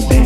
the.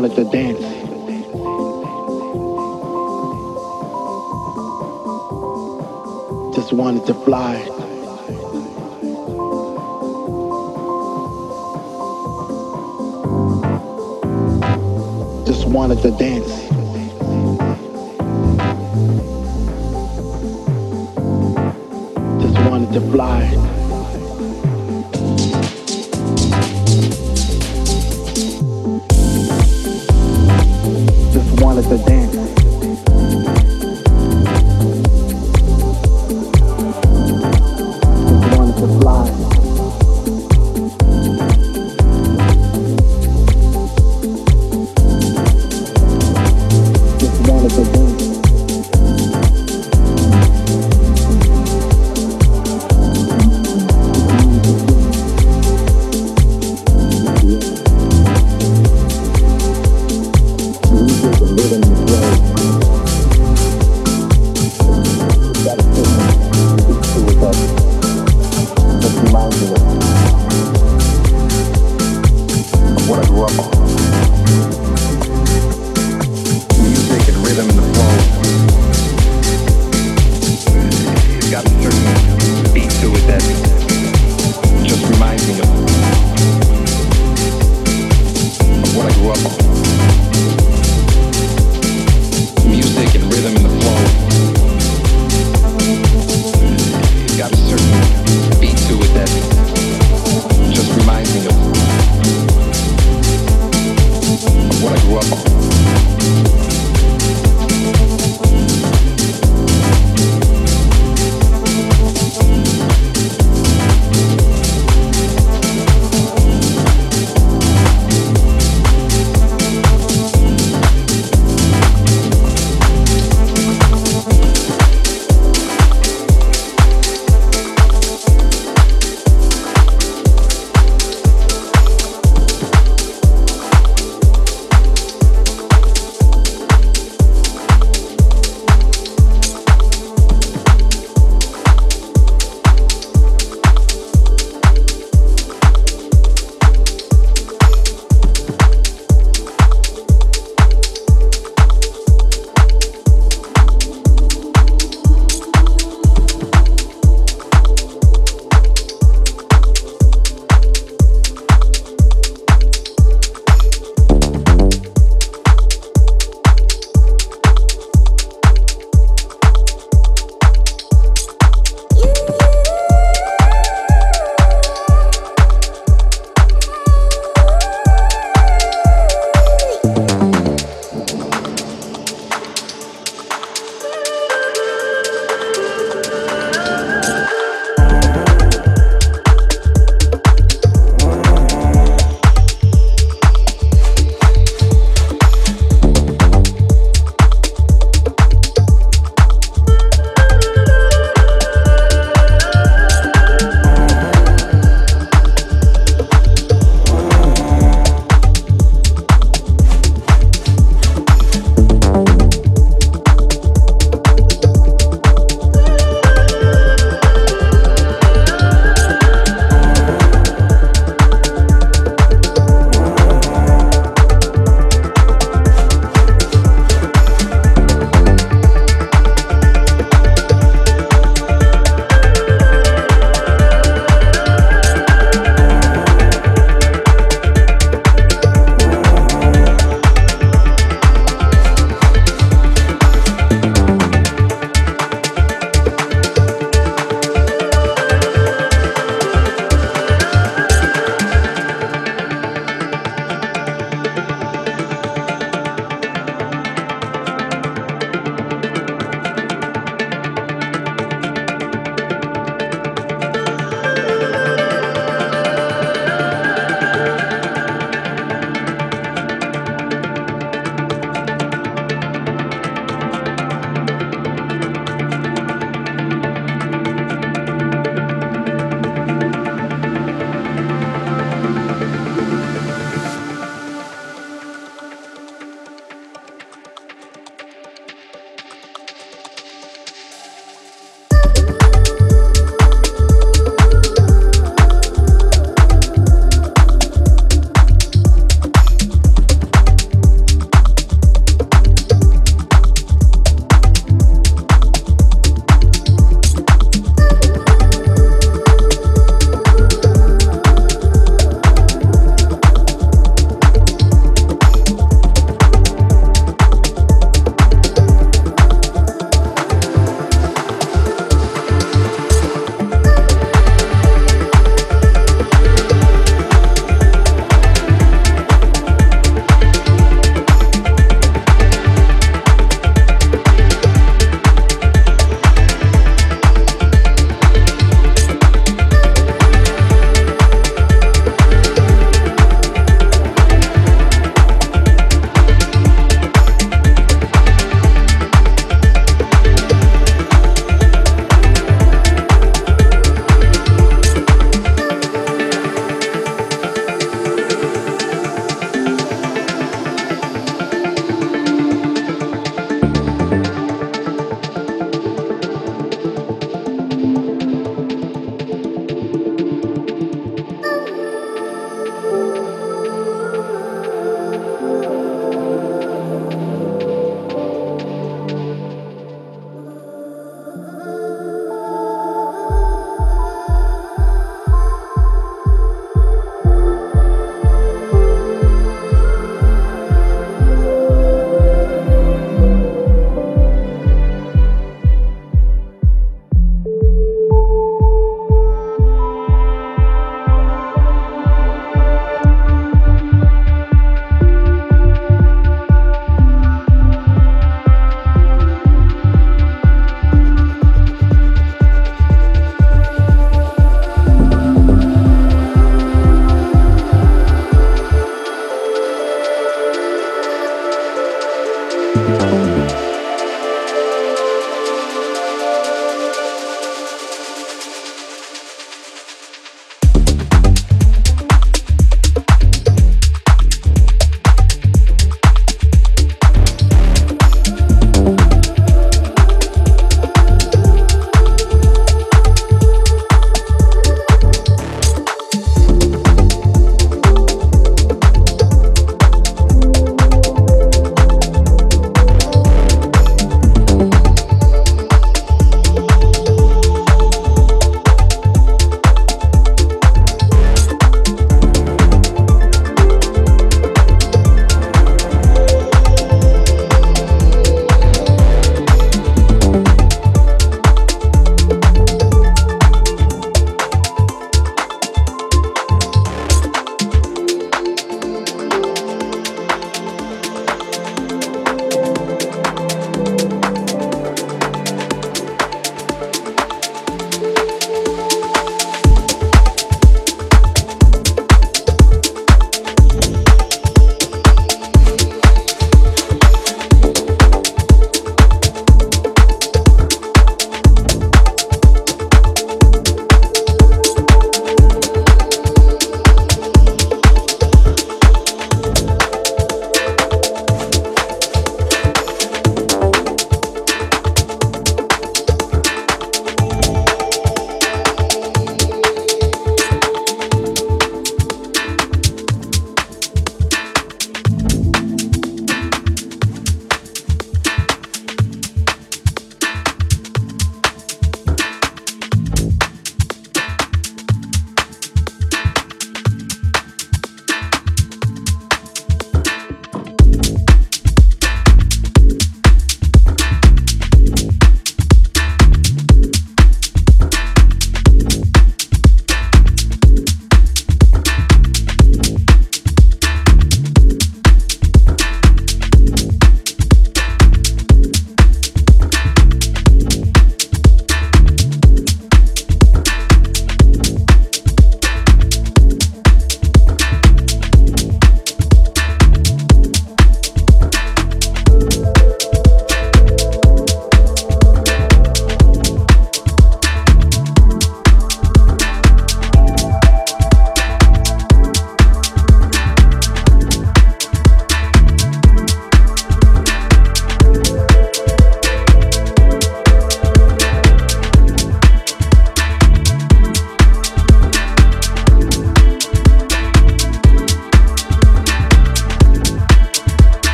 wanted to dance. Just wanted to fly. Just wanted to dance.